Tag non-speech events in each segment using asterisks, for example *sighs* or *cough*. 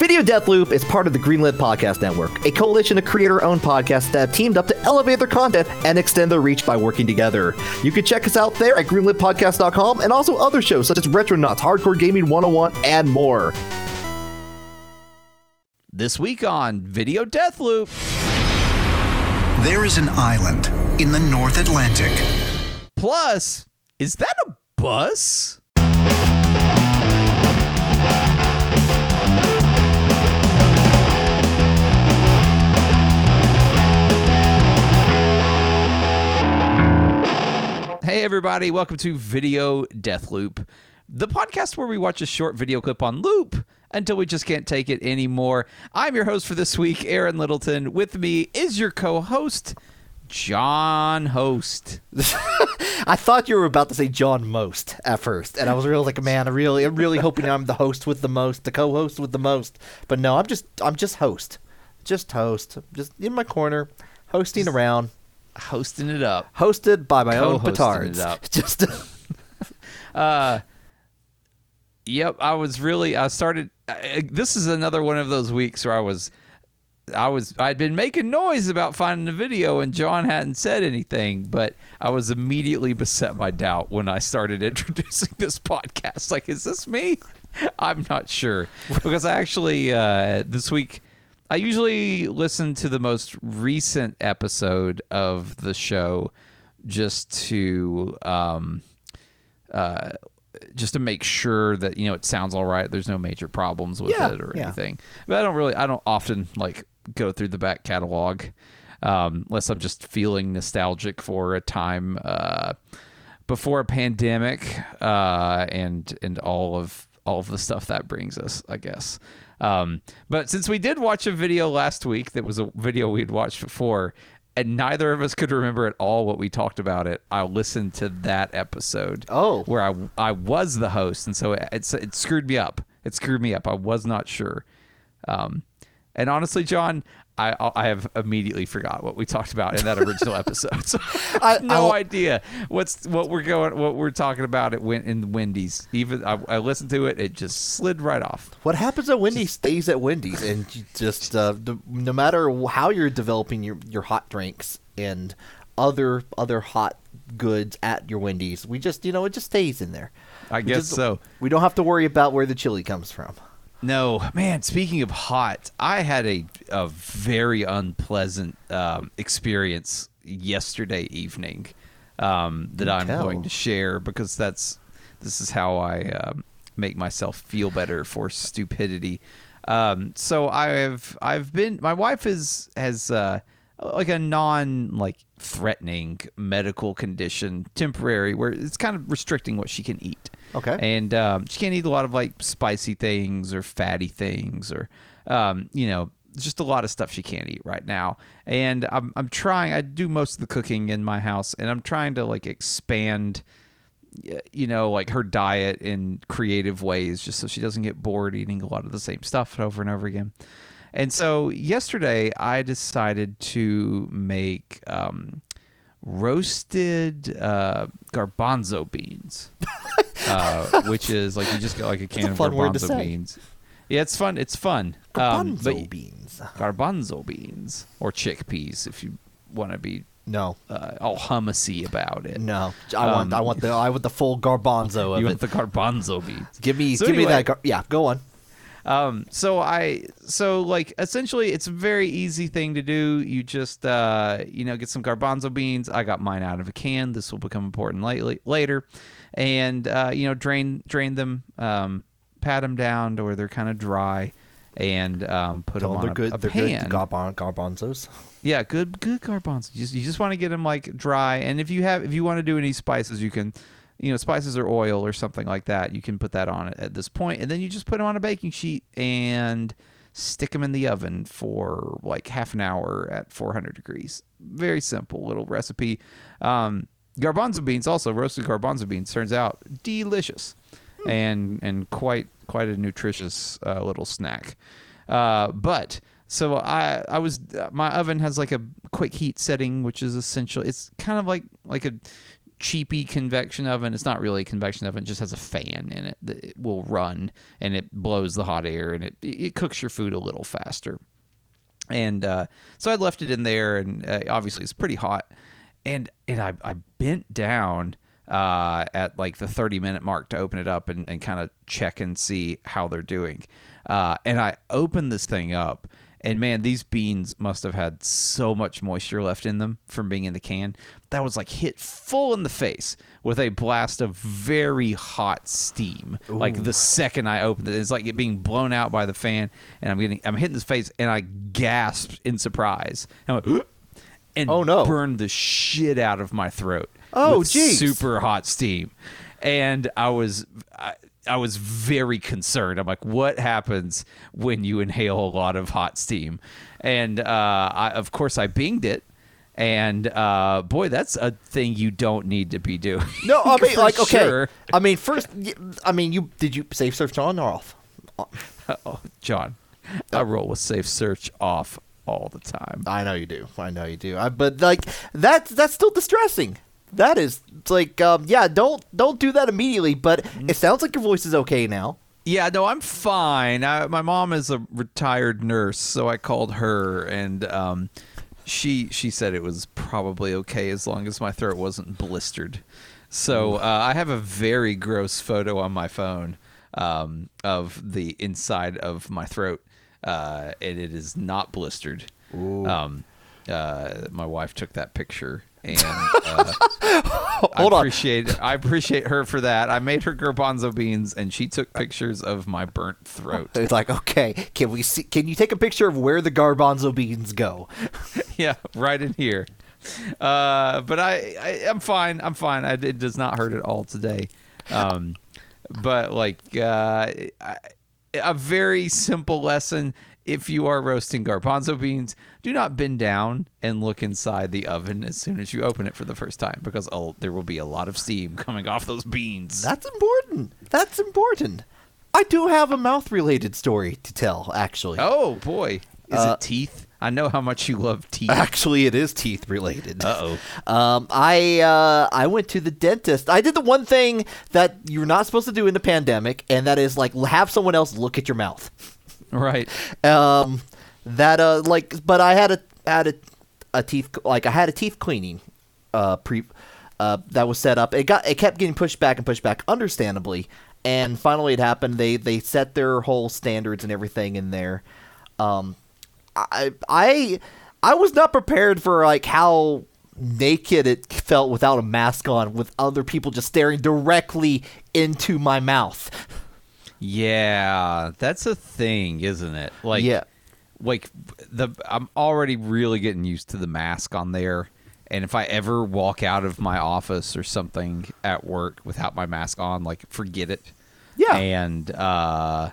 Video Deathloop is part of the Greenlit Podcast Network, a coalition of creator owned podcasts that have teamed up to elevate their content and extend their reach by working together. You can check us out there at greenlitpodcast.com and also other shows such as Retronauts, Hardcore Gaming 101, and more. This week on Video Deathloop. There is an island in the North Atlantic. Plus, is that a bus? Hey, everybody, welcome to Video Death Loop, the podcast where we watch a short video clip on loop until we just can't take it anymore. I'm your host for this week, Aaron Littleton. With me is your co host, John Host. *laughs* I thought you were about to say John Most at first, and I was really like, man, I really, I'm really hoping I'm the host with the most, the co-host with the most. But no, I'm just, I'm just host, just host, just in my corner, hosting around, Hosting it up. hosted by my own petards. it up. *laughs* Just uh, Yep, I was really. I started. I, this is another one of those weeks where I was, I was. I'd been making noise about finding the video, and John hadn't said anything. But I was immediately beset by doubt when I started *laughs* introducing this podcast. Like, is this me? I'm not sure *laughs* because I actually uh, this week. I usually listen to the most recent episode of the show just to um, uh, just to make sure that you know it sounds all right. There's no major problems with Yeah, it or yeah. anything. But I don't really, I don't often like go through the back catalog um, unless I'm just feeling nostalgic for a time uh, before a pandemic uh, and and all of all of the stuff that brings us, I guess. Um, but since we did watch a video last week that was a video we'd watched before, and neither of us could remember at all what we talked about it, I listened to that episode. Oh. where I I was the host, and so it, it's it screwed me up. It screwed me up. I was not sure. Um, and honestly, John, I I have immediately forgot what we talked about in that *laughs* original episode. So I have *laughs* no I- idea what's what we're going what we're talking about. It went in Wendy's. Even I, I listened to it, it just slid right off. what happens at Wendy's stays at Wendy's, and you just uh, no matter how you're developing your your hot drinks and other other hot goods at your Wendy's, we just you know it just stays in there. I We guess just- so. We don't have to worry about where the chili comes from. No, man. Speaking of hot, I had a a very unpleasant um, experience yesterday evening um, that I'm tell. going to share because that's this is how I um, make myself feel better for stupidity. Um, so I've I've been my wife is has uh, like a non like threatening medical condition temporary where it's kind of restricting what she can eat. Okay. And um, she can't eat a lot of like spicy things or fatty things or, um, you know, just a lot of stuff she can't eat right now. And I'm, I'm trying, I do most of the cooking in my house and I'm trying to like expand, you know, like her diet in creative ways just so she doesn't get bored eating a lot of the same stuff over and over again. And so yesterday I decided to make um, roasted uh, garbanzo beans, *laughs* uh, which is like you just get like a can a of fun word to garbanzo beans. Yeah, it's fun. It's fun. Um, Garbanzo but beans. garbanzo beans or chickpeas if you want to be No, uh, all hummusy about it. no. I want Um, I want the I want the full garbanzo of You it. the garbanzo beans. give me So give me that. Gar- yeah, go on. Um, so I, so like essentially, it's a very easy thing to do. You just, uh, you know, get some garbanzo beans. I got mine out of a can. This will become important lately, later, and uh, you know, drain drain them, um, pat them down to where they're kind of dry, and um, put them Oh, on they're a, good. a they're pan. good. Garban- garbanzos. Yeah, good good garbanzo. You just, you just want to get them like dry, and if you have if you want to do any spices, you can, you know, spices or oil or something like that. You can put that on it at this point, and then you just put them on a baking sheet and stick them in the oven for like half an hour at 400 degrees. Very simple little recipe. Um, garbanzo beans, also roasted garbanzo beans, turns out delicious, and and quite quite a nutritious uh, little snack. Uh, but so I I was my oven has like a quick heat setting, which is essential. It's kind of like like a cheapy convection oven. It's not really a convection oven; it just has a fan in it that will run and it blows the hot air and it it cooks your food a little faster. And uh, so I left it in there, and uh, obviously it's pretty hot. And and I, I bent down uh, at like the 30 minute mark to open it up and, and kind of check and see how they're doing. Uh, and I opened this thing up, and man, these beans must have had so much moisture left in them from being in the can. That was like hit full in the face with a blast of very hot steam. Like the second I opened it, it's like it being blown out by the fan, and I'm getting, I'm hitting his face, and I gasped in surprise. And *gasps* went, and Oh, no. burned the shit out of my throat. Oh, geez! super hot steam, and I was. I, I was very concerned. I'm like, what happens when you inhale a lot of hot steam? And uh, I, of course, I binged it, and uh, boy, that's a thing you don't need to be doing. *laughs* No, I mean, like, okay. sure. I mean, first, I mean, you did you safe search on or off? *laughs* Oh, John, I roll with safe search off all the time. I know you do. I know you do. I, but like, that's that's still distressing. That is, like, um, yeah, don't don't do that immediately. But it sounds like your voice is okay now. Yeah, no, I'm fine. I, my mom is a retired nurse, so I called her, and um, she she said it was probably okay as long as my throat wasn't blistered. So uh, I have a very gross photo on my phone um, of the inside of my throat, uh, and it is not blistered. Um, uh, my wife took that picture, and *laughs* uh, Hold I on. appreciate I appreciate her for that. I made her garbanzo beans, and she took pictures of my burnt throat. It's like, okay, can we see? Can you take a picture of where the garbanzo beans go? *laughs* yeah, right in here. Uh, but I, I, I'm fine. I'm fine. I, it does not hurt at all today. Um, but like uh, I, a very simple lesson: if you are roasting garbanzo beans, do not bend down and look inside the oven as soon as you open it for the first time, because oh, there will be a lot of steam coming off those beans. That's important. That's important. I do have a mouth-related story to tell. Actually, oh boy, is Uh, it teeth? I know how much you love teeth. actually, it is teeth-related. Uh oh. Um, I uh, I went to the dentist. I did the one thing that you're not supposed to do in the pandemic, and that is like have someone else look at your mouth. Right. Um, that uh, like, but I had a had a, a teeth like I had a teeth cleaning, uh, pre, uh, that was set up. It got it kept getting pushed back and pushed back, understandably, and finally it happened. They they set their whole standards and everything in there. Um, I I I was not prepared for like how naked it felt without a mask on, with other people just staring directly into my mouth. *laughs* Yeah, that's a thing, isn't it? Like, Yeah. like the I'm already really getting used to the mask on there, and if I ever walk out of my office or something at work without my mask on, like forget it. Yeah. And uh,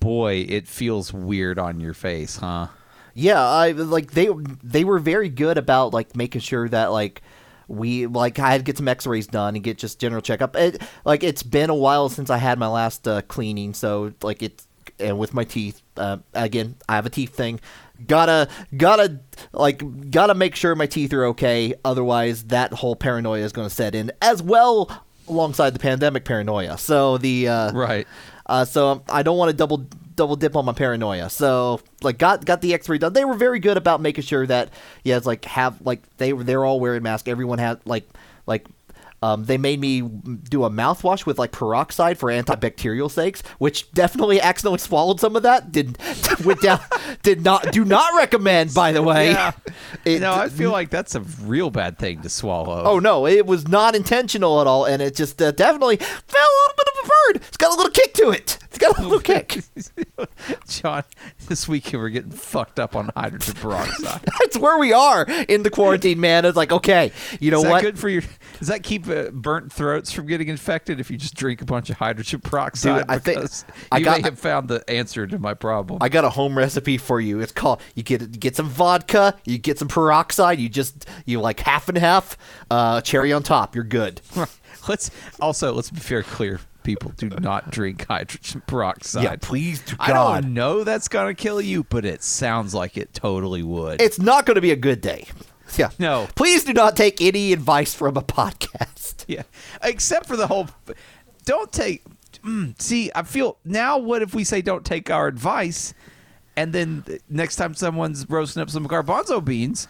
boy, it feels weird on your face, huh? Yeah, I like they they were very good about like making sure that like we like I had to get some X-rays done and get just general checkup. It, like it's been a while since I had my last uh, cleaning, so like it's and with my teeth uh, again, I have a teeth thing. Gotta gotta like gotta make sure my teeth are okay. Otherwise, that whole paranoia is going to set in as well alongside the pandemic paranoia. So the uh, Right. uh, so I don't want to double double dip on my paranoia. So like got got the X-ray done. They were very good about making sure that yeah, it's like have like they were they're all wearing masks. Everyone had like like um, they made me do a mouthwash with like peroxide for antibacterial sakes, which definitely accidentally swallowed some of that. Did went down. did not do not recommend. By the way, Yeah. *laughs* It- no, I feel like that's a real bad thing to swallow. Oh no, it was not intentional at all, and it just uh, definitely fell a little bit of a bird. It's got a little kick to it. It's got a *laughs* little kick. *laughs* John, this weekend we're getting fucked up on hydrogen peroxide. That's where we are in the quarantine, man. It's like, okay, you know Is that what? good for your? Does that keep uh, burnt throats from getting infected if you just drink a bunch of hydrogen peroxide? Dude, I think- I got- may have found the answer to my problem. I got a home recipe for you. It's called you get you get some vodka, you get some peroxide, you just you like half and half, uh, cherry on top. You're good. *laughs* let's also let's be very clear. People do not drink hydrogen peroxide. Yeah, please to I don't know that's gonna kill you, but it sounds like it totally would. It's not going to be a good day. Yeah. No. Please do not take any advice from a podcast. Yeah, except for the whole. Don't take. Mm, see, I feel now. What if we say don't take our advice, and then next time someone's roasting up some garbanzo beans,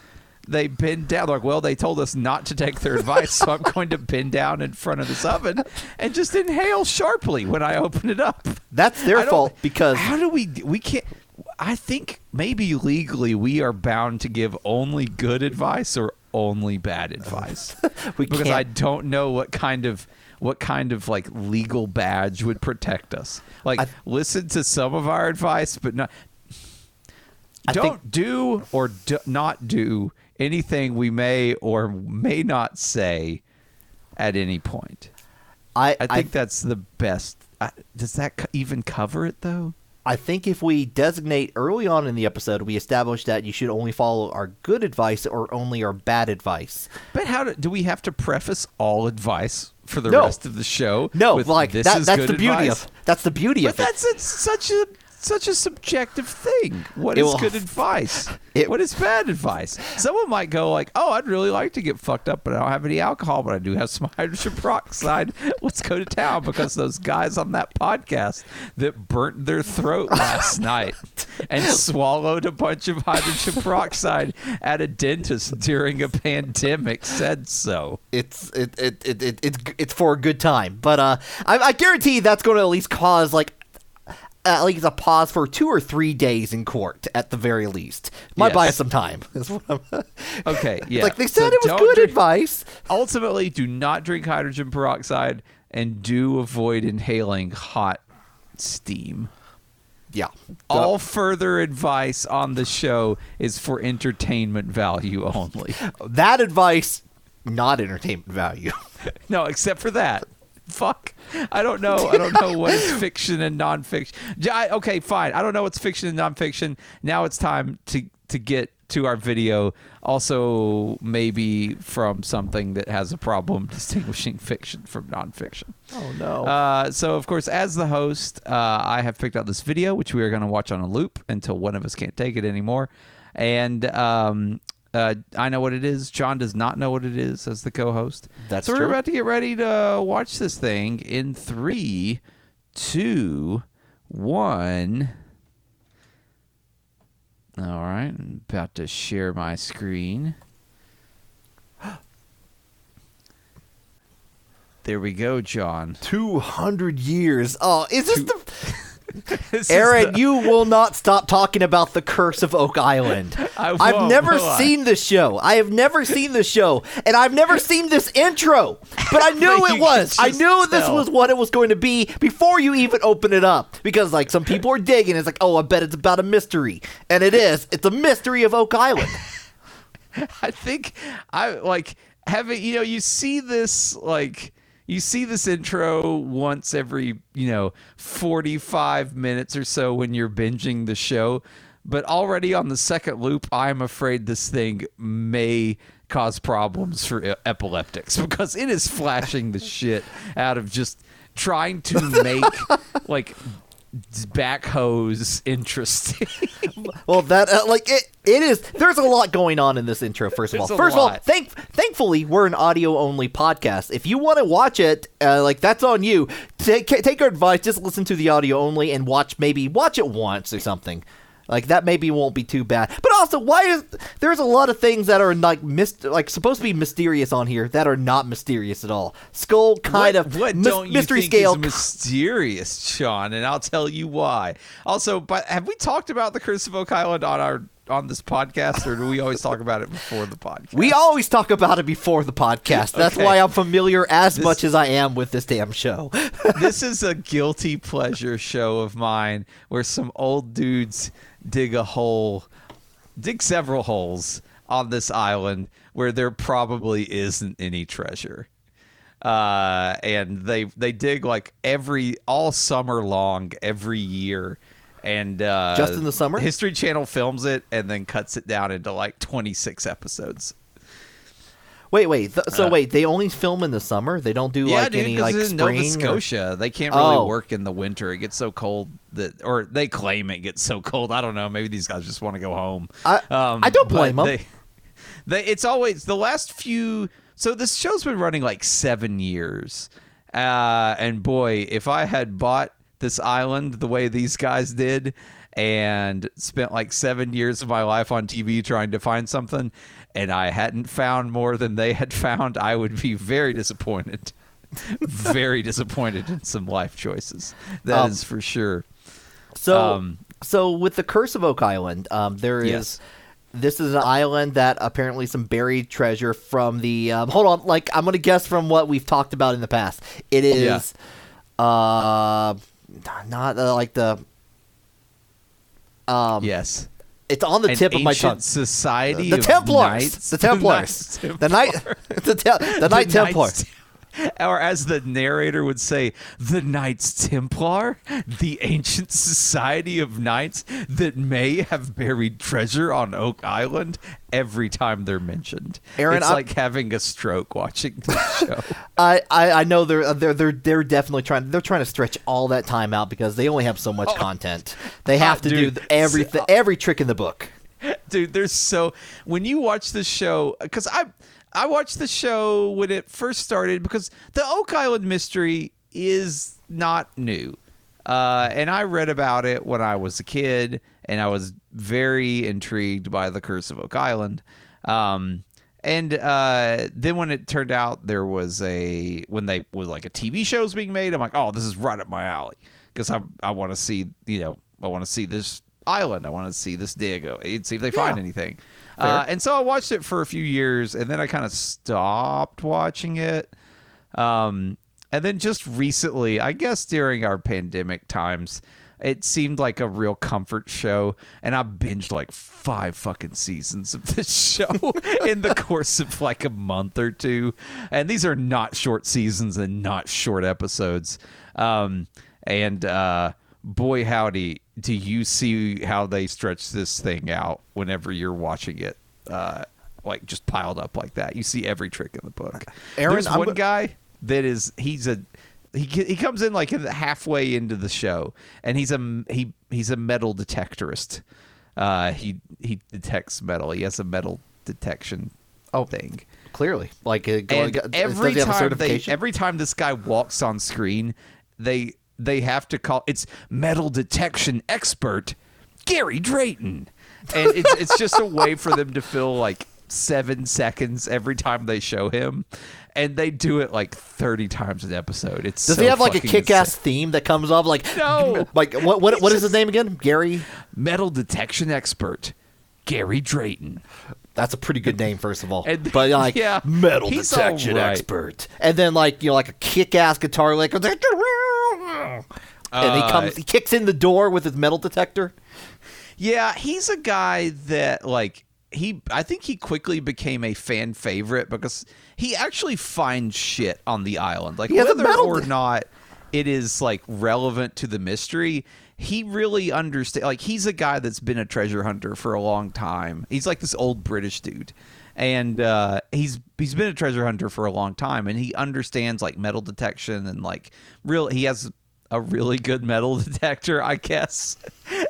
they bend down. Like, well, they told us not to take their advice, so I'm going to bend down in front of this oven and just inhale sharply when I open it up. That's their fault because how do we we can't i think maybe legally we are bound to give only good advice or only bad advice. *laughs* We because can't- i don't know what kind of what kind of like legal badge would protect us. Like I- listen to some of our advice but not I don't think- do or do not do anything we may or may not say at any point. I, i think that's the best. I, does that even cover it though I think if we designate early on in the episode, we establish that you should only follow our good advice or only our bad advice. But how do, do we have to preface all advice for the No. rest of the show? No, with, like this that, is that's the beauty advice? of that's the beauty But of it. that's it's such a such a subjective thing. What It is will- good advice? *laughs* it- what is bad advice? Someone might go like, "Oh, I'd really like to get fucked up, but I don't have any alcohol, but I do have some *laughs* hydrogen peroxide. Let's go to town because those guys on that podcast that burnt their throat last *laughs* night and swallowed a bunch of hydrogen peroxide at a dentist during a pandemic said so." it's it, it, it, it it's it's for a good time. But uh, I, I guarantee that's going to at least cause like Uh, at least a pause for two or three days in court at the very least. Might Yes. buy us some time. *laughs* is what I'm- *laughs* Okay, *laughs* yeah. like they So said, it was good drink- advice. ultimately do not drink hydrogen peroxide and do avoid inhaling hot steam. Yeah. All further advice on the show is for entertainment value only. that advice, not entertainment value. no, except for that. Fuck. I don't know. I don't know what is *laughs* fiction and nonfiction. I- Okay, fine. I don't know what's fiction and nonfiction. Now it's time to to get to our video. Also, maybe from something that has a problem *laughs* distinguishing fiction from nonfiction. oh no. Uh, so, of course, as the host, uh, I have picked out this video, which we are going to watch on a loop until one of us can't take it anymore. And um, uh, I know what it is. John does not know what it is as the co-host. That's so we're true. about to get ready to watch this thing in three, two, one. All right, I'm about to share my screen. *gasps* There we go, John. Two hundred years. Oh, is this the This is Aaron? the- You will not stop talking about the Curse of Oak Island. *laughs* I I've never will I? seen this show. I have never seen this show, and I've never seen this intro. But I *laughs* knew it was. I knew this was what it was going to be before you even open it up. Because like some people are digging, it's like, oh, I bet it's about a mystery, and it is. It's a mystery of Oak Island. *laughs* I think I like having you know you see this like you see this intro once every you know 45 minutes or so when you're binging the show but already on the second loop i'm afraid this thing may cause problems for epileptics *laughs* because it is flashing the shit out of just trying to *laughs* make like backhoes interesting *laughs* Well, that uh, like it, it is. There's a lot going on in this intro. First of all, first of all, thank thankfully we're an audio only podcast. If you want to watch it, uh, like that's on you. Take take our advice. Just listen to the audio only and watch maybe watch it once or something. Like that maybe won't be too bad. But also, why is there's a lot of things that are like mist like supposed to be mysterious on here that are not mysterious at all. Skull kind what, of what don't you mystery think scale. is mysterious, Sean? And I'll tell you why. Also, but have we talked about the Curse of Oak Island on our on this podcast, or do we always talk about it before the podcast? we always talk about it before the podcast. That's Okay. why I'm familiar as much as I am with this damn show. *laughs* this is a guilty pleasure show of mine where some old dudes dig a hole, dig several holes on this island where there probably isn't any treasure. Uh, and they they dig like every all summer long every year. And uh, Just in the summer? History Channel films it and then cuts it down into like 26 episodes. Wait, wait. Th- so Uh, wait, they only film in the summer. They don't do yeah, like dude, any like in Nova spring. or- Scotia. They can't really Oh. work in the winter. It gets so cold that, or they claim it gets so cold. I don't know. Maybe these guys just want to go home. I- I don't blame them They, They, it's always the last few. So this show's been running like seven years, uh, and boy, if I had bought this island the way these guys did, and spent like seven years of my life on TV trying to find something, and I hadn't found more than they had found, I would be very disappointed. *laughs* very disappointed in some life choices. That is Um, for sure. So, Um, so with the Curse of Oak Island, um, there is. Yes. This is an island that apparently some buried treasure from the. Um, hold on, like I'm gonna guess from what we've talked about in the past. It is, uh, not uh, like the. Um, Yes. it's on the An tip of my tongue. Society The Templars, the Templars, *laughs* the Knight, *laughs* the, te- the Knight Templar. *laughs* Or as the narrator would say, the Knights Templar, the ancient society of knights that may have buried treasure on Oak Island every time they're mentioned. Aaron, it's I'm- like having a stroke watching this *laughs* show. I, I, I know they're they're they're they're definitely trying they're trying to stretch all that time out because they only have so much oh. content. They *laughs* have to Oh. dude, do every every trick in the book. dude there's so when you watch the show because i i watched the show when it first started because the oak island mystery is not new. Uh, and i read about it when i was a kid and i was very intrigued by the curse of oak island. Um, and uh, then when it turned out there was a when they was like a tv show was being made i'm like oh this is right up my alley. Because i, I want to see you know i want to see this island. I want to see this diego. And see if they find anything uh, and so i watched it for a few years and then i kind of stopped watching it um, and then just recently, I guess during our pandemic times, it seemed like a real comfort show. And I binged like five fucking seasons of this *laughs* show in the course of like a month or two. And these are not short seasons and not short episodes. Um, and uh, boy, howdy, do you see how they stretch this thing out whenever you're watching it? Uh, like just piled up like that. You see every trick in the book. Aaron, There's I'm one go- guy that is he's a he he comes in like halfway into the show and he's a he he's a metal detectorist. Uh, he he detects metal. He has a metal detection Oh. thing. Clearly, like uh, And every have a time they every time this guy walks on screen, they they have to call it's metal detection expert Gary Drayton. And it's it's just a way for them to fill like seven seconds every time they show him. And they do it like thirty times an episode. It's Does so he have like a kick-ass insane. theme that comes up? Like No. *laughs* like what what what is his name again? Gary. metal detection expert Gary Drayton. That's a pretty good name, first of all. And- but *laughs* like yeah, metal detection right. expert, and then like you know like a kick-ass guitar lick, and he Uh, comes, he kicks in the door with his metal detector. Yeah, he's a guy that like he I think he quickly became a fan favorite because he actually finds shit on the island. Like a whether or not it is like relevant to the mystery, he really understands like he's a guy that's been a treasure hunter for a long time. He's like this old British dude. And uh, he's he's been a treasure hunter for a long time, and he understands like metal detection and like real. He has a really good metal *laughs* detector, I guess.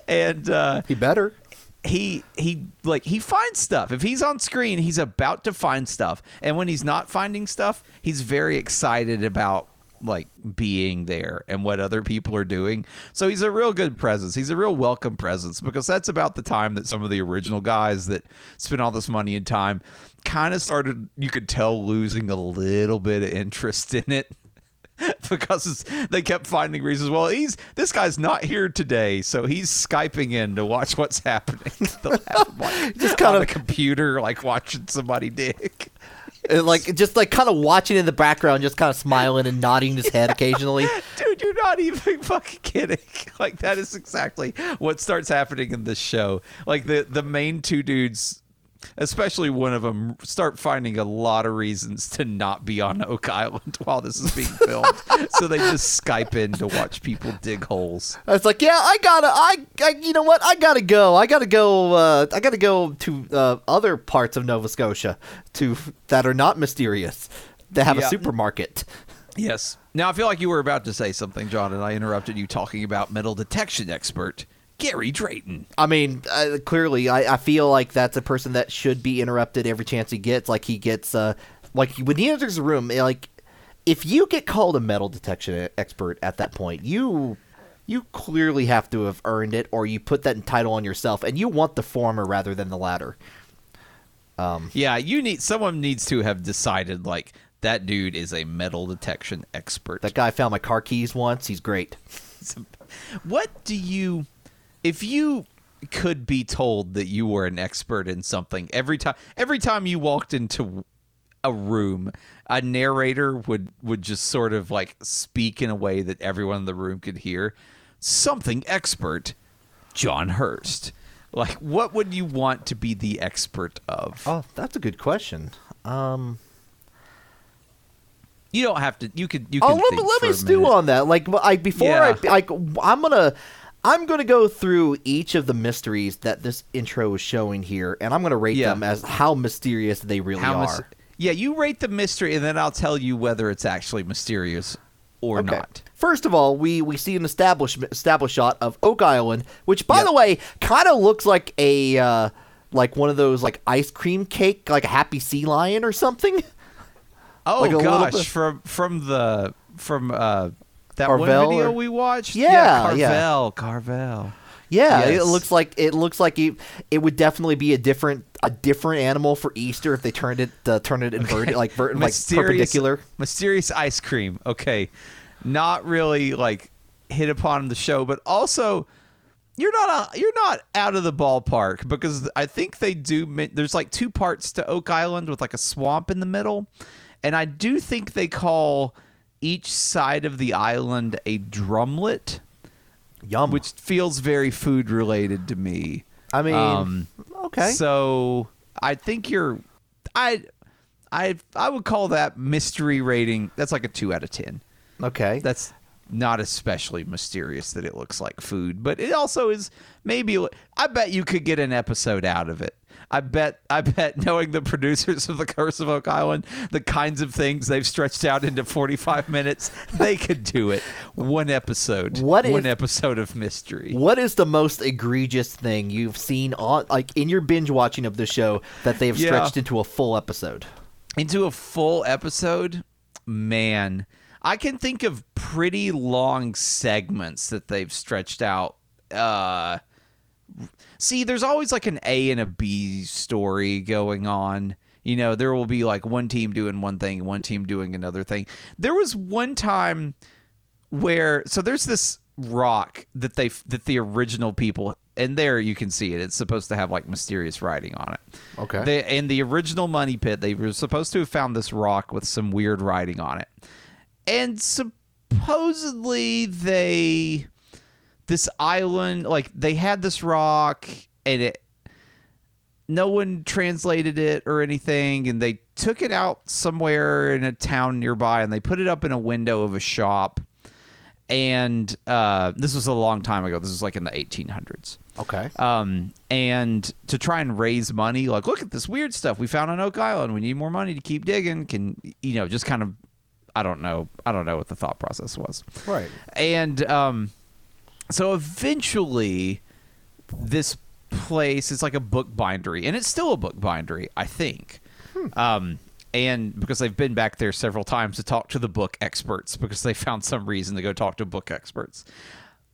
And uh, He better. he he like he finds stuff. If he's on screen he's about to find stuff. And when he's not finding stuff he's very excited about like being there and what other people are doing. So he's a real good presence. He's a real welcome presence because that's about the time that some of the original guys that spent all this money and time kind of started you could tell losing a little bit of interest in it *laughs* because they kept finding reasons. Well, he's this guy's not here today, so he's skyping in to watch what's *laughs* happening. *laughs* They'll have like, Just on kinda- the computer, like watching somebody dig. And, like just like kind of watching in the background, just kind of smiling and nodding his head occasionally. Dude, you're not even fucking kidding. Like that is exactly what starts happening in this show. Like the the main two dudes, especially one of them, start finding a lot of reasons to not be on Oak Island *laughs* while this is being filmed. so they just Skype in to watch people dig holes. It's like, yeah, I gotta, I, I, you know what, I gotta go. I gotta go. Uh, I gotta go to uh, other parts of Nova Scotia to that are not mysterious. That have Yeah. a supermarket. Yes. Now I feel like you were about to say something, John, and I interrupted you talking about metal detection expert Gary Drayton. I mean, uh, clearly, I, I feel like that's a person that should be interrupted every chance he gets. Like he gets, uh, like when he enters the room, eh, like if you get called a metal detection expert at that point, you you clearly have to have earned it, or you put that title on yourself, and you want the former rather than the latter. Um, Yeah, you need someone needs to have decided like that dude is a metal detection expert. That guy found my car keys once. He's great. *laughs* what do you if you could be told that you were an expert in something every time every time you walked into a room a narrator would would just sort of like speak in a way that everyone in the room could hear something expert John Hurst like what would you want to be the expert of Oh, that's a good question. Um, you don't have to you could you can oh, let, me- think let me stew on that. Like, I before Yeah. I like, I'm gonna. I'm gonna go through each of the mysteries that this intro is showing here, and I'm gonna rate Yeah. them as how mysterious they really How are. yeah, you rate the mystery, and then I'll tell you whether it's actually mysterious or Okay. not. First of all, we we see an establishment established shot of Oak Island, which by Yep. the way kind of looks like a uh, like one of those like ice cream cake, like a happy sea lion or something. Oh Like gosh, bit- from from the from uh that Carvel one video or- we watched. Yeah, yeah. Carvel, Carvel. Yeah, Yes. it looks like it looks like it, it would definitely be a different a different animal for Easter if they turned it uh, turned it inverted like ver- like perpendicular. mysterious ice cream. Okay, not really like hit upon the show, but also you're not a, you're not out of the ballpark because I think they do. There's like two parts to Oak Island with like a swamp in the middle, and I do think they call each side of the island a drumlin, Yum. which feels very food related to me. I mean, Um, okay. So I think you're, I, I, I would call that mystery rating. That's like a two out of ten. okay. That's not especially mysterious that it looks like food, but it also is maybe. I bet you could get an episode out of it. I bet. I bet knowing the producers of The Curse of Oak Island, the kinds of things they've stretched out into forty-five minutes, they could do it. One episode. What One if- episode of mystery. What is the most egregious thing you've seen on like in your binge watching of the show that they've Yeah. stretched into a full episode? into a full episode, man, I can think of pretty long segments that they've stretched out. Uh, see, there's always like an A and a B story going on. You know, there will be like one team doing one thing, one team doing another thing. There was one time where so there's this rock that they that the original people and there you can see it. It's supposed to have like mysterious writing on it. Okay. They, in the original Money Pit, they were supposed to have found this rock with some weird writing on it, and supposedly they this island like they had this rock and it no one translated it or anything and they took it out somewhere in a town nearby and they put it up in a window of a shop. And uh, this was a long time ago. This was like in the 1800s Okay. um, and to try and raise money like look at this weird stuff. We found on oak island. We need more money to keep digging. Can you know just kind of i don't know. I don't know what the thought process was. Right. and um, so eventually, this place is like a book bindery, and it's still a book bindery, I think. Um, and because they've been back there several times to talk to the book experts, because they found some reason to go talk to book experts.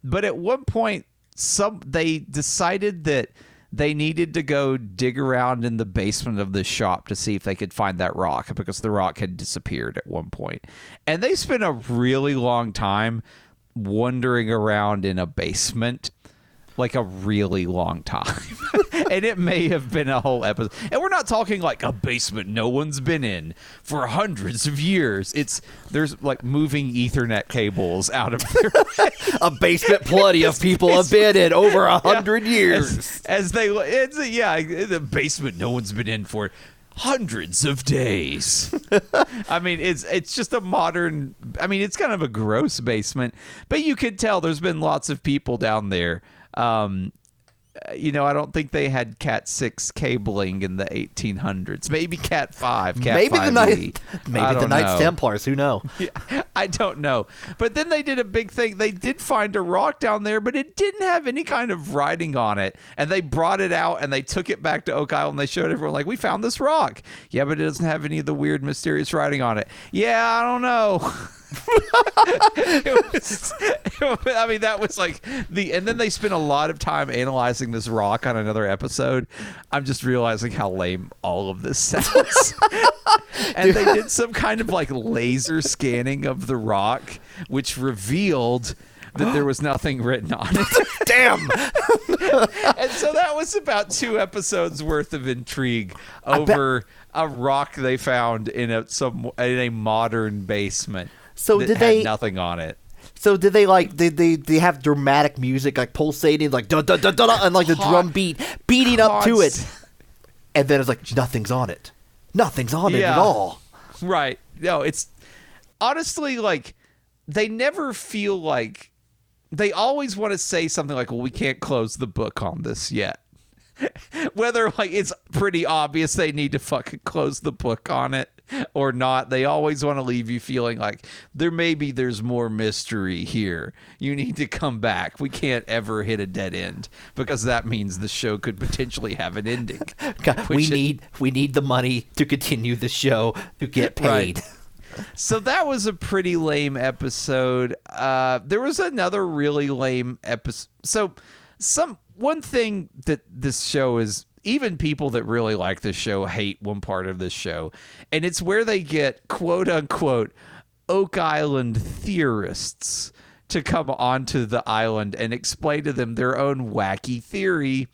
But at one point, some they decided that they needed to go dig around in the basement of the shop to see if they could find that rock because the rock had disappeared at one point. And they spent a really long time wandering around in a basement like a really long time. *laughs* and it may have been a whole episode. And we're not talking like a basement no one's been in for hundreds of years. It's there's like moving ethernet cables out of there. *laughs* a basement plenty of people have been in over a hundred years. as, as they it's yeah the basement no one's been in for hundreds of days. *laughs* I mean it's it's just a modern i mean it's kind of a gross basement but you could tell there's been lots of people down there. Um Uh, you know, I don't think they had Cat six cabling in the 1800s. Maybe Cat five. Cat maybe the 5e. Knight, *laughs* maybe the Knights know. Templars. Who know? *laughs* Yeah, I don't know. But then they did a big thing. They did find a rock down there, but it didn't have any kind of writing on it. And they brought it out and they took it back to Oak Island. And they showed everyone, like, we found this rock. Yeah, but it doesn't have any of the weird, mysterious writing on it. Yeah, I don't know. *laughs* it was, I mean, that was like the, and then they spent a lot of time analyzing this rock on another episode. I'm just realizing how lame all of this sounds. *laughs* and they did some kind of like laser scanning of the rock, which revealed that there was nothing written on it. *laughs* Damn. and so that was about two episodes worth of intrigue over a rock they found in a some in a modern basement. So that did had they- nothing on it? So did they like did they they have dramatic music like pulsating like da da da da da, and like the Con- drum beat beating up to it, and then it's like nothing's on it, nothing's on it at all. Right. No, it's honestly like they never feel like they always want to say something like, "Well, we can't close the book on this yet." *laughs* Whether like it's pretty obvious they need to fucking close the book on it or not, they always want to leave you feeling like there maybe there's more mystery here. You need to come back. We can't ever hit a dead end because that means the show could potentially have an ending. *laughs* God, we it- need we need the money to continue the show to get *laughs* Right. paid. So that was a pretty lame episode. Uh, there was another really lame episode. So some one thing that this show is even people that really like this show hate one part of this show, and it's where they get quote unquote Oak Island theorists to come onto the island and explain to them their own wacky theory.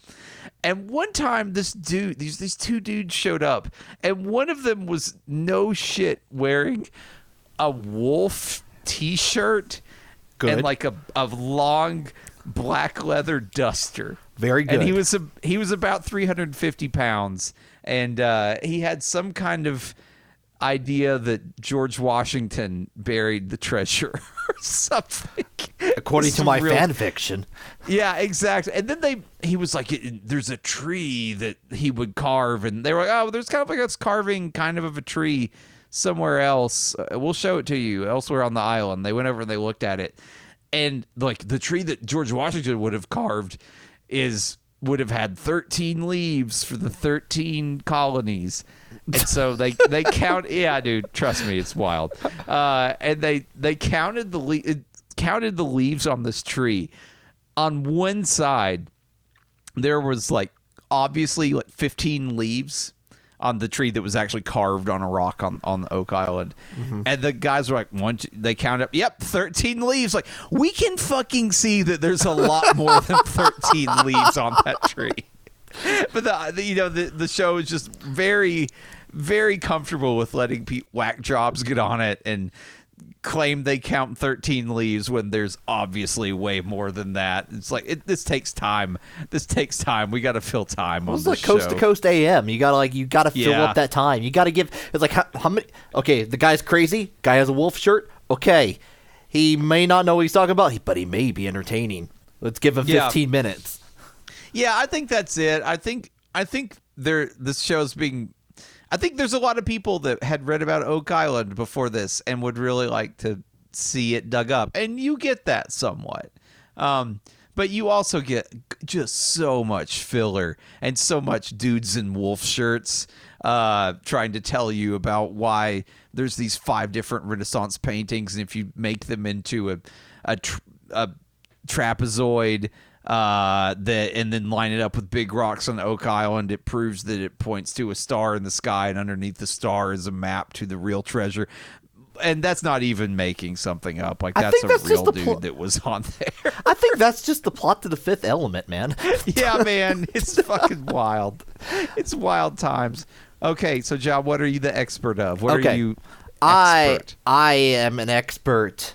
And one time, this dude, these these two dudes showed up, and one of them was no shit wearing a wolf T-shirt and like a a long black leather duster. Very good. And he was a, he was about 350 pounds, and uh, he had some kind of idea that George Washington buried the treasure *laughs* or something. According to my real- fan fiction, yeah, exactly. And then they, he was like, "There's a tree that he would carve," and they were like, "Oh, there's kind of like us carving kind of of a tree somewhere else. Uh, we'll show it to you elsewhere on the island." They went over and they looked at it, and like the tree that George Washington would have carved is would have had 13 leaves for the 13 colonies. And so they they count *laughs* yeah dude trust me it's wild. Uh and they they counted the le- counted the leaves on this tree. On one side there was like obviously like 15 leaves on the tree that was actually carved on a rock on, on the Oak Island. Mm-hmm. And the guys were like, one, two, they count up, yep, 13 leaves. Like, we can fucking see that there's a lot *laughs* more than 13 leaves on that tree. But the, the you know the the show is just very very comfortable with letting pe- whack jobs get on it and claim they count 13 leaves when there's obviously way more than that. It's like it, this takes time. This takes time. We got to fill time on it's like coast show. to coast AM. You gotta like you gotta fill Yeah. up that time. You gotta give. It's like how, how many? Okay, the guy's crazy. Guy has a wolf shirt. Okay, he may not know what he's talking about, but he may be entertaining. Let's give him Yeah. 15 minutes. Yeah, I think that's it. I think I think there this show's being I think there's a lot of people that had read about Oak Island before this and would really like to see it dug up. And you get that somewhat. Um but you also get just so much filler and so much dudes in wolf shirts uh, trying to tell you about why there's these five different Renaissance paintings, and if you make them into a a, tr- a trapezoid uh that and then line it up with big rocks on oak island it proves that it points to a star in the sky and underneath the star is a map to the real treasure and that's not even making something up like that's a that's real dude pl- that was on there *laughs* I think that's just the plot to the fifth element, man. *laughs* yeah man it's fucking wild it's wild times okay so john what are you the expert of what Okay. are you I? I am an expert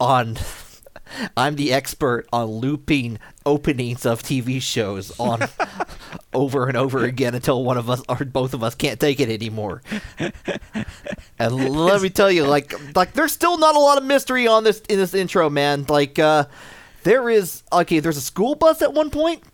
on. *laughs* I'm the expert on looping openings of TV shows on *laughs* over and over again until one of us or both of us can't take it anymore. *laughs* And let me tell you, like, like there's still not a lot of mystery on this in this intro, man. Like, uh, there is okay. There's a school bus at one point.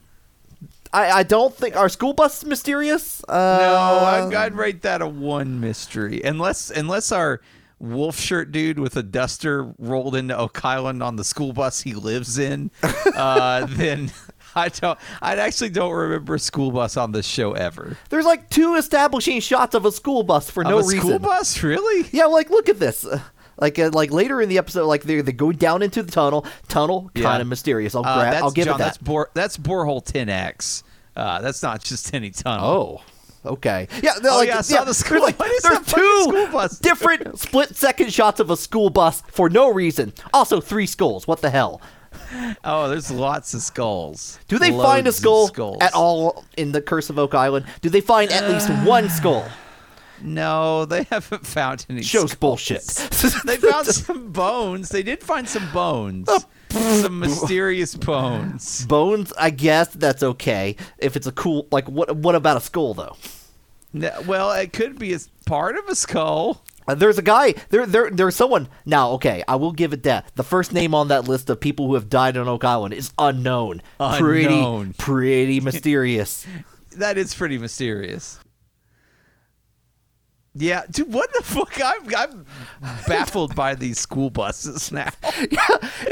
I, I don't think our school bus is mysterious. Uh, No, I'd, I'd rate that a one mystery, unless unless our wolf shirt dude with a duster rolled into Oak Island on the school bus he lives in. *laughs* uh, then I don't. I actually don't remember a school bus on this show ever. There's like two establishing shots of a school bus for no Of a reason. school bus, really? Yeah, like look at this. Uh, Like uh, like later in the episode, like they they go down into the tunnel. Tunnel Yeah. kind of mysterious. I'll Uh, that's, I'll give John, it that. That's, bore, that's borehole 10x. Uh, that's not just any tunnel. Oh, okay. Yeah, they're Oh, like, yeah, I saw the school- There's, like, there's two *laughs* different split second shots of a school bus for no reason. Also, three skulls. What the hell? Oh, there's lots of skulls. Do they find a skull at all in the Curse of Oak Island? Do they find at least *sighs* one skull? No, they haven't found any. Shows skulls. bullshit. *laughs* they found some bones. They did find some bones. Some *laughs* mysterious bones. Bones, I guess that's okay if it's a cool. Like, what? What about a skull though? No, well, it could be a part of a skull. Uh, there's a guy. There, there, there's someone. Now, okay, I will give it that. The first name on that list of people who have died on Oak Island is unknown. Unknown. Pretty, pretty *laughs* mysterious. That is pretty mysterious. Yeah, dude, what the fuck? I'm, I'm baffled by these school buses *laughs* now. *laughs* yeah,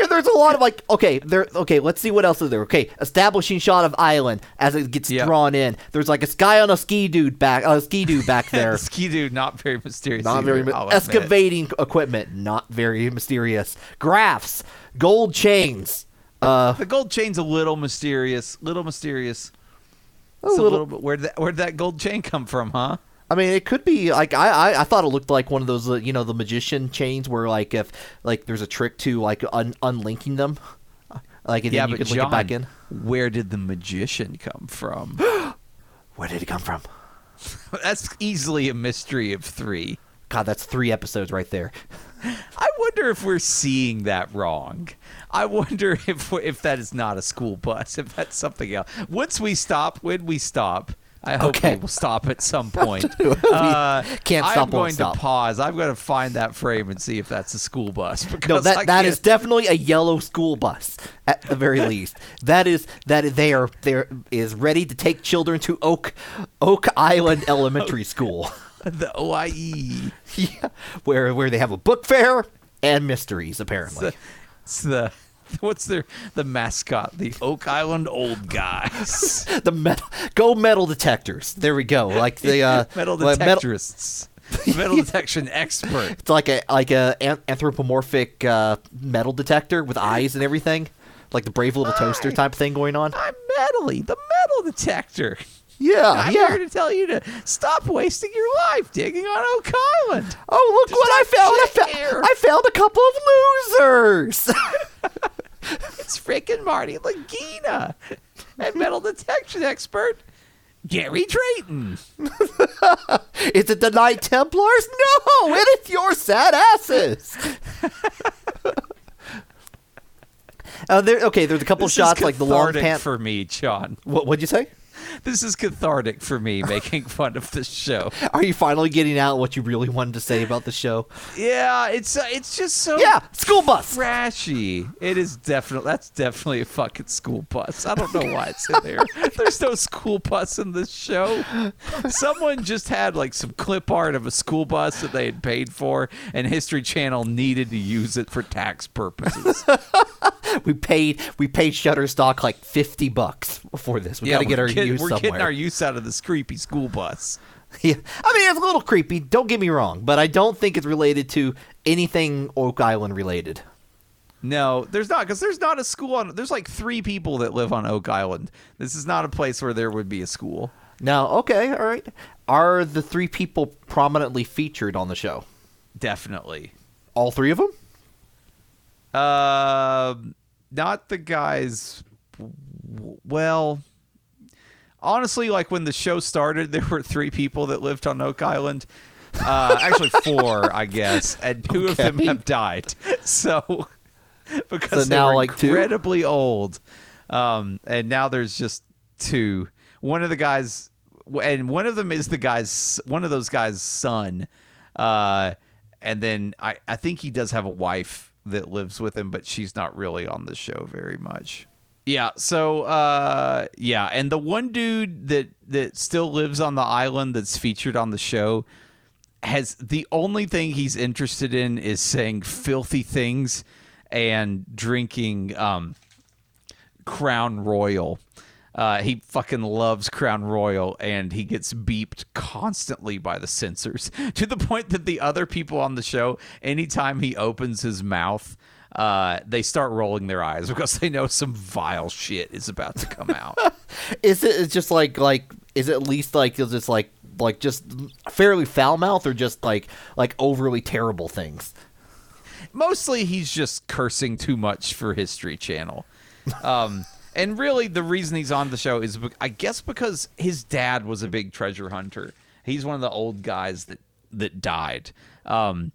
there's a lot of like. Okay, there. Okay, let's see what else is there. Okay, establishing shot of island as it gets Yeah. drawn in. There's like a guy on a ski dude back. A ski dude *laughs* back there. Ski dude, not very mysterious. Not either, very excavating equipment. Not very mysterious. Graphs, gold chains. Uh, The gold chain's a little mysterious. Little mysterious. a It's a little. little bit. Where'd that, where'd that gold chain come from, huh? I mean, it could be like I, I, I thought it looked like one of those, uh, you know, the magician chains where like if like there's a trick to like un- unlinking them, like and yeah, then you but could John, link it back in. where did the magician come from? *gasps* Where did it come from? *laughs* That's easily a mystery of three. God, that's three episodes right there. *laughs* I wonder if we're seeing that wrong. I wonder *laughs* if if that is not a school bus, if that's something else. Once we stop, when we stop, I hope Okay. will stop at some *laughs* point. Uh, can't stop, I'm going stop. to pause. I'm going to find that frame and see if that's a school bus. *laughs* No, that I that is can't- definitely a yellow school bus at the very *laughs* least. That is that is, they are there is ready to take children to Oak Oak Island Elementary School. the OIE. yeah, where where they have a book fair and mysteries apparently. The, it's the *laughs* what's their the mascot? The Oak Island Old Guys. *laughs* the metal go metal detectors. There we go. Like the uh, *laughs* metal detectorists. metal detection expert. It's like a like a an- anthropomorphic uh, metal detector with eyes and everything, like the brave little toaster type thing going on. I'm metally, the metal detector. Yeah, I'm yeah. here to tell you to stop wasting your life digging on Oak Island. Oh, look what I found! I, fa- I found a couple of losers. *laughs* It's freaking Marty Lagina and metal detection expert Gary Drayton. *laughs* Is it the Knight Templars? No, it is your sad asses. *laughs* Uh, there, okay, there's a couple This shots is like the long cathartic pant. for me, John. what, what'd you say? This is cathartic for me *laughs* making fun of this show. Are you finally getting out what you really wanted to say about the show? Yeah, it's uh, it's just so Yeah, school bus. trashy. It is definitely that's definitely a fucking school bus. I don't know why it's in *laughs* there. There's no school bus in this show. Someone just had like some clip art of a school bus that they had paid for, and History Channel needed to use it for tax purposes. *laughs* We paid we paid Shutterstock like fifty bucks for this. We gotta get our get- use we're somewhere. getting our use out of this creepy school bus. *laughs* Yeah. I mean, it's a little creepy. Don't get me wrong, but I don't think it's related to anything Oak Island related. No, there's not because there's not a school on. There's like three people that live on Oak Island. This is not a place where there would be a school. Now, okay, all right. Are the three people prominently featured on the show? Definitely. All three of them? Um, not the guys. Well, honestly, like when the show started, there were three people that lived on Oak Island. Uh, actually, four, I guess, and two of them have died. So, because So now, were like, two? incredibly old, um, and now there's just two. One of the guys, and one of them is the guy's one of those guys' son. Uh, and then I, I think he does have a wife that lives with him, but she's not really on the show very much. Yeah. So, uh, yeah, and the one dude that that still lives on the island that's featured on the show has the only thing he's interested in is saying filthy things and drinking um, Crown Royal. Uh, he fucking loves Crown Royal, and he gets beeped constantly by the censors *laughs* to the point that the other people on the show, anytime he opens his mouth, uh, they start rolling their eyes *laughs* because they know some vile shit is about to come out. *laughs* Is it it's just like like is it at least like is it like like just fairly foul mouth or just like like overly terrible things? Mostly, he's just cursing too much for History Channel. Um, *laughs* and really, the reason he's on the show is, I guess, because his dad was a big treasure hunter. He's one of the old guys that that died. Um,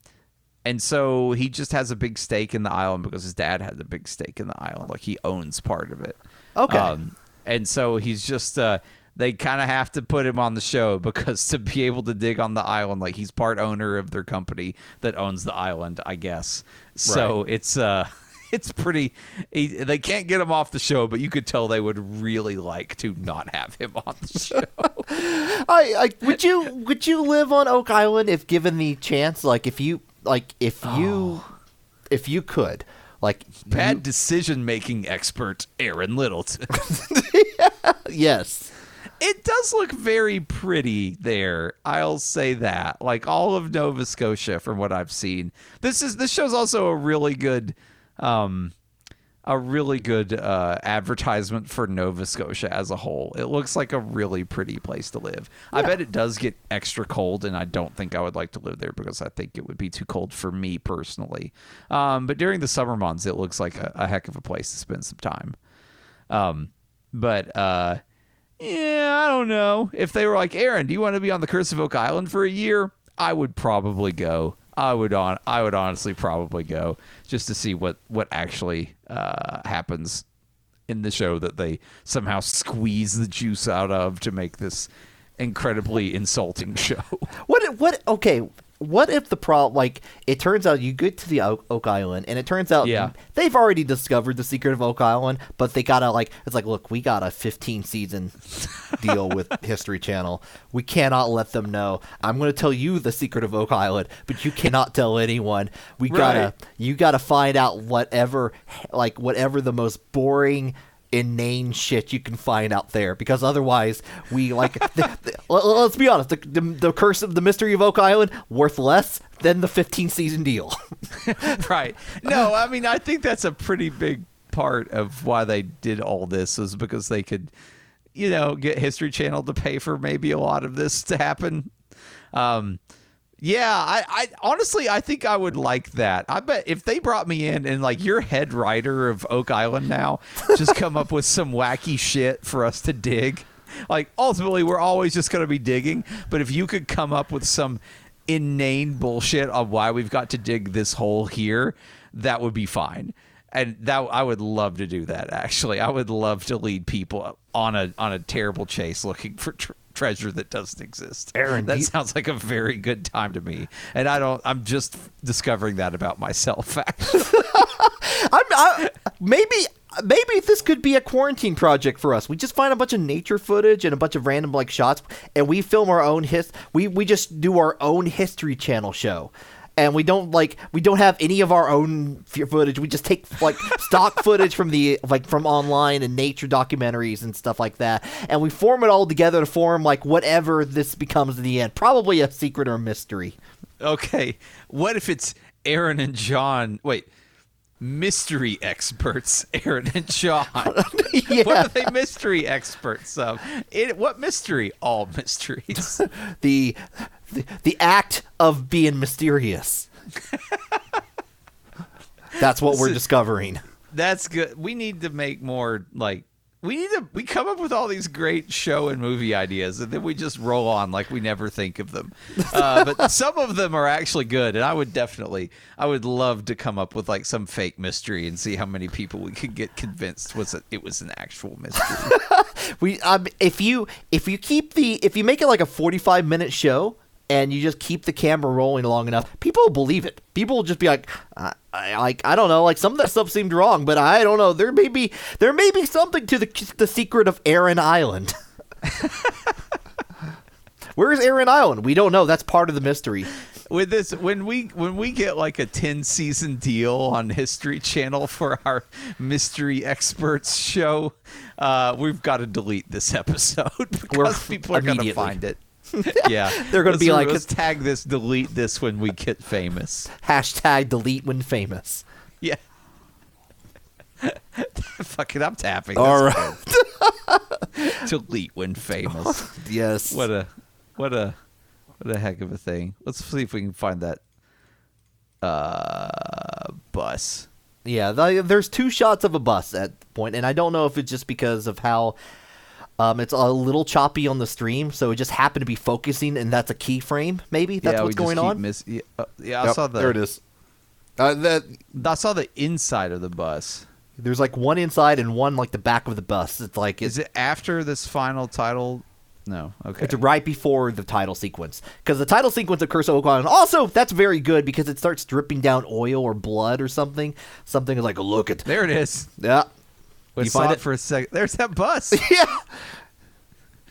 and so he just has a big stake in the island because his dad has a big stake in the island. Like he owns part of it. Okay. Um, and so he's just uh, they kind of have to put him on the show *laughs* because to be able to dig on the island, like he's part owner of their company that owns the island, I guess. So it's uh, *laughs* it's pretty. He, they can't get him off the show, but you could tell they would really like to not have him on the *laughs* show. I, I would you would you live on Oak Island if given the chance? Like if you like if you if you could like Bad decision making expert Aaron Littleton. *laughs* yes. it does look very pretty there. I'll say that. Like all of Nova Scotia from what I've seen. This is this show's also a really good um a really good uh, advertisement for Nova Scotia as a whole. It looks like a really pretty place to live. I bet it does get extra cold, and I don't think I would like to live there because I think it would be too cold for me personally. Um, but during the summer months, it looks like a, a heck of a place to spend some time. Um, but uh, yeah, I don't know. If they were like, Aaron, do you want to be on the Curse of Oak Island for a year? I would probably go. I would on. I would honestly probably go just to see what what actually uh, happens in the show that they somehow squeeze the juice out of to make this incredibly insulting *laughs* show. What what okay, what if the pro like it turns out you get to the Oak, Oak Island and it turns out Yeah. they've already discovered the secret of Oak Island, but they gotta like it's like look, we got a 15 season *laughs* deal with History Channel. We cannot let them know. I'm gonna tell you the secret of Oak Island, but you cannot tell anyone. We gotta you gotta find out whatever like whatever the most boring inane shit you can find out there because otherwise we like *laughs* the, the- let- let's be honest the, the, the curse of the mystery of oak island worth less than the 15 season deal *laughs* *laughs* right. No, I mean, I think that's a pretty big part of why they did all this is because they could, you know, get History Channel to pay for maybe a lot of this to happen. Um, yeah, I, I honestly I think I would like that. I bet if they brought me in and like your head writer of Oak Island now just come up with some wacky shit for us to dig. Like ultimately we're always just going to be digging, but if you could come up with some inane bullshit on why we've got to dig this hole here, that would be fine. And that I would love to do that actually. I would love to lead people on a on a terrible chase looking for treasure that doesn't exist. Aaron, that sounds like a very good time to me. And I don't I'm just discovering that about myself *laughs* actually. I'm, I, maybe maybe this could be a quarantine project for us we just find a bunch of nature footage and a bunch of random like shots and we film our own his we we just do our own history channel show and we don't like we don't have any of our own footage we just take like *laughs* stock footage from the like from online and nature documentaries and stuff like that and we form it all together to form like whatever this becomes in the end probably a secret or a mystery okay. What if it's Aaron and John wait, mystery experts, *laughs* Aaron and John. *laughs* Yeah. What are they mystery experts of? It, what mystery? All mysteries. the, the the act of being mysterious. That's what we're discovering. That's good. We need to make more like we need to we come up with all these great show and movie ideas and then we just roll on like we never think of them. Uh, but *laughs* some of them are actually good and I would definitely I would love to come up with like some fake mystery and see how many people we could get convinced was it, it was an actual mystery. *laughs* We um, if you if you keep the if you make it like a 45 minute show and you just keep the camera rolling long enough, people will believe it. People will just be like, I, I, like I don't know, like some of that stuff seemed wrong, but I don't know. There may be there may be something to the the secret of Aaron Island. *laughs* Where's Aaron Island? We don't know. That's part of the mystery. with this when we when we get like a 10 season deal on history channel for our mystery experts show uh we've got to delete this episode *laughs* because We're- people are going to find it *laughs* yeah. They're gonna be like- tag this delete this when we get famous. *laughs* Hashtag delete when famous. yeah. *laughs* Fuck it i'm tapping All right. delete when famous. Yes. what a what a what a heck of a thing. Let's see if we can find that uh bus. Yeah, the, there's two shots of a bus at the point, and I don't know if it's just because of how um, it's a little choppy on the stream, so it just happened to be focusing, and that's a keyframe. Maybe that's yeah, what's we just going keep on. Miss- yeah, uh, yeah, I saw the. there it is. Uh, that I saw the inside of the bus. there's like one inside and one like the back of the bus. It's like it's, Is it after this final title? No. Okay. it's right before the title sequence because the title sequence of Curse of Oak Island. Also, that's very good because it starts dripping down oil or blood or something. Something is like, look at there it is. yeah. We You find it for a second. There's that bus. *laughs* yeah.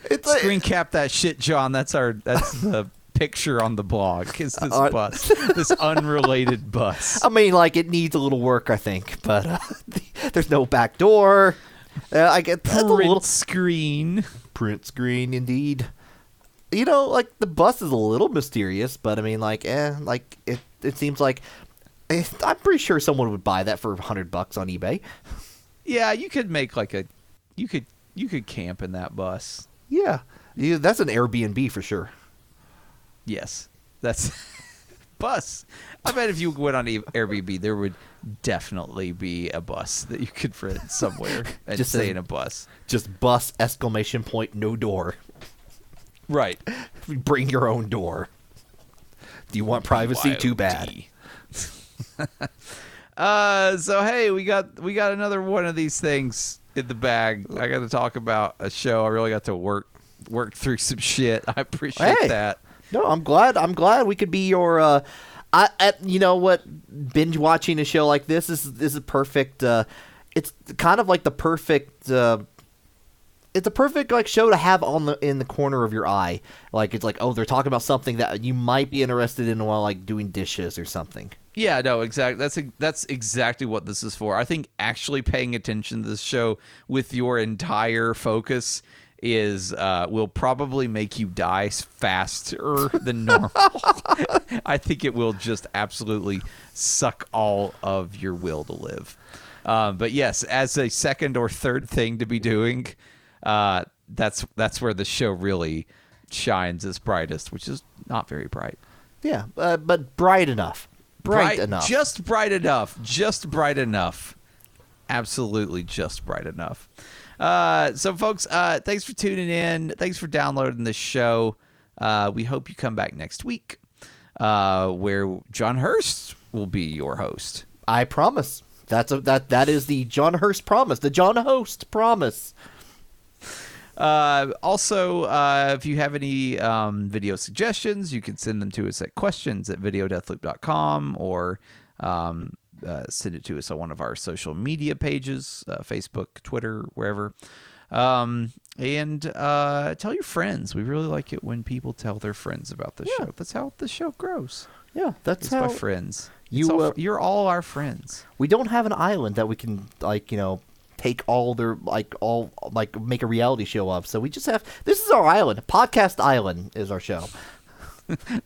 It's Screen cap that shit, John. That's our. That's the picture on the blog. Is this Uh, bus? *laughs* This unrelated bus. I mean, like it needs a little work, I think, but uh, *laughs* there's no back door. Uh, I get that's a Print little screen. print screen, indeed. You know, like the bus is a little mysterious, but I mean, like, eh, like it. It seems like eh, I'm pretty sure someone would buy that for hundred bucks on eBay. Yeah, you could make like a. You could. You could camp in that bus. Yeah, yeah that's an Airbnb for sure. Yes, that's *laughs* bus. I bet if you went on Airbnb, there would definitely be a bus that you could rent somewhere *laughs* and Just stay a- in a bus. Just bus exclamation point no door. Right. Bring your own door. Do you want privacy? Too bad. *laughs* Uh, so hey, we got we got another one of these things in the bag. I got to talk about a show. I really got to work work through some shit. *laughs* I appreciate Hey. that. No, I'm glad. I'm glad we could be your. Uh, I, at you know what, binge watching a show like this is is perfect. Uh, it's kind of like the perfect. Uh, it's a perfect like show to have on the in the corner of your eye. Like it's like oh they're talking about something that you might be interested in while like doing dishes or something. Yeah, no, exactly. That's that's exactly what this is for. I think actually paying attention to this show with your entire focus is uh, will probably make you die faster *laughs* than normal. *laughs* I think it will just absolutely suck all of your will to live. Um, but yes, as a second or third thing to be doing, uh, that's that's where the show really shines its brightest, which is not very bright Yeah, uh, but bright enough. Bright, enough. Just bright enough. Just bright enough. Absolutely just bright enough. Uh, so, folks, uh, thanks for tuning in. Thanks for downloading the show. Uh, we hope you come back next week, uh, where John Hurst will be your host. I promise. That's a that that is the John Hurst promise. The John Host promise. Uh, also, uh, if you have any um, video suggestions, you can send them to us at questions at videodeathloop.com or um, uh, send it to us on one of our social media pages uh, Facebook, Twitter, wherever. Um, and uh, tell your friends. We really like it when people tell their friends about the Yeah. show. That's how the show grows. Yeah, that's It's how by friends. you, all uh, you're all our friends. we don't have an island that we can like you know take all their like all like make a reality show of. So we just have this is our island. Podcast Island is our show. *laughs*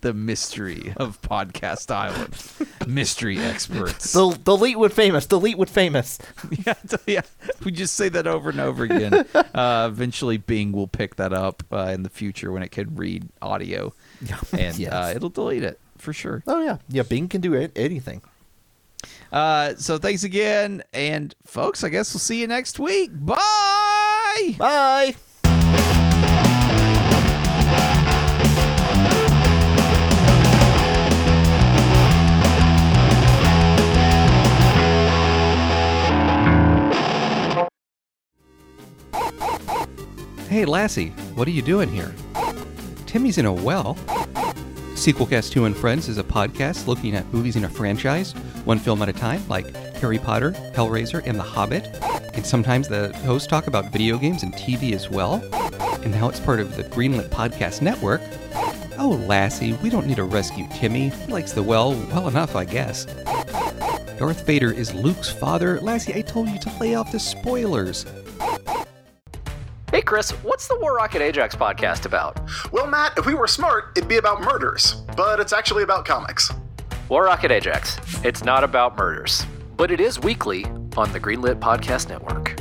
The mystery of Podcast Island. *laughs* mystery experts. The delete with famous. Delete with famous. *laughs* yeah, yeah. We just say that over and over again. Uh, eventually, Bing will pick that up uh, in the future when it can read audio, and Yes. uh, it'll delete it for sure. Oh yeah, yeah. Bing can do anything. Uh, so thanks again, and folks, I guess we'll see you next week. Bye. Bye. Hey, Lassie, what are you doing here? Timmy's in a well. Sequelcast 2 and Friends is a podcast looking at movies in a franchise, one film at a time, like Harry Potter, Hellraiser, and The Hobbit. And sometimes the hosts talk about video games and TV as well. And now it's part of the Greenlit Podcast Network. Oh, Lassie, we don't need to rescue Timmy. He likes the well well enough, I guess. Darth Vader is Luke's father. Lassie, I told you to lay off the spoilers. Hey, Chris, what's the War Rocket Ajax podcast about? Well, Matt, if we were smart, it'd be about murders, but it's actually about comics. War Rocket Ajax. It's not about murders, but it is weekly on the Greenlit Podcast Network.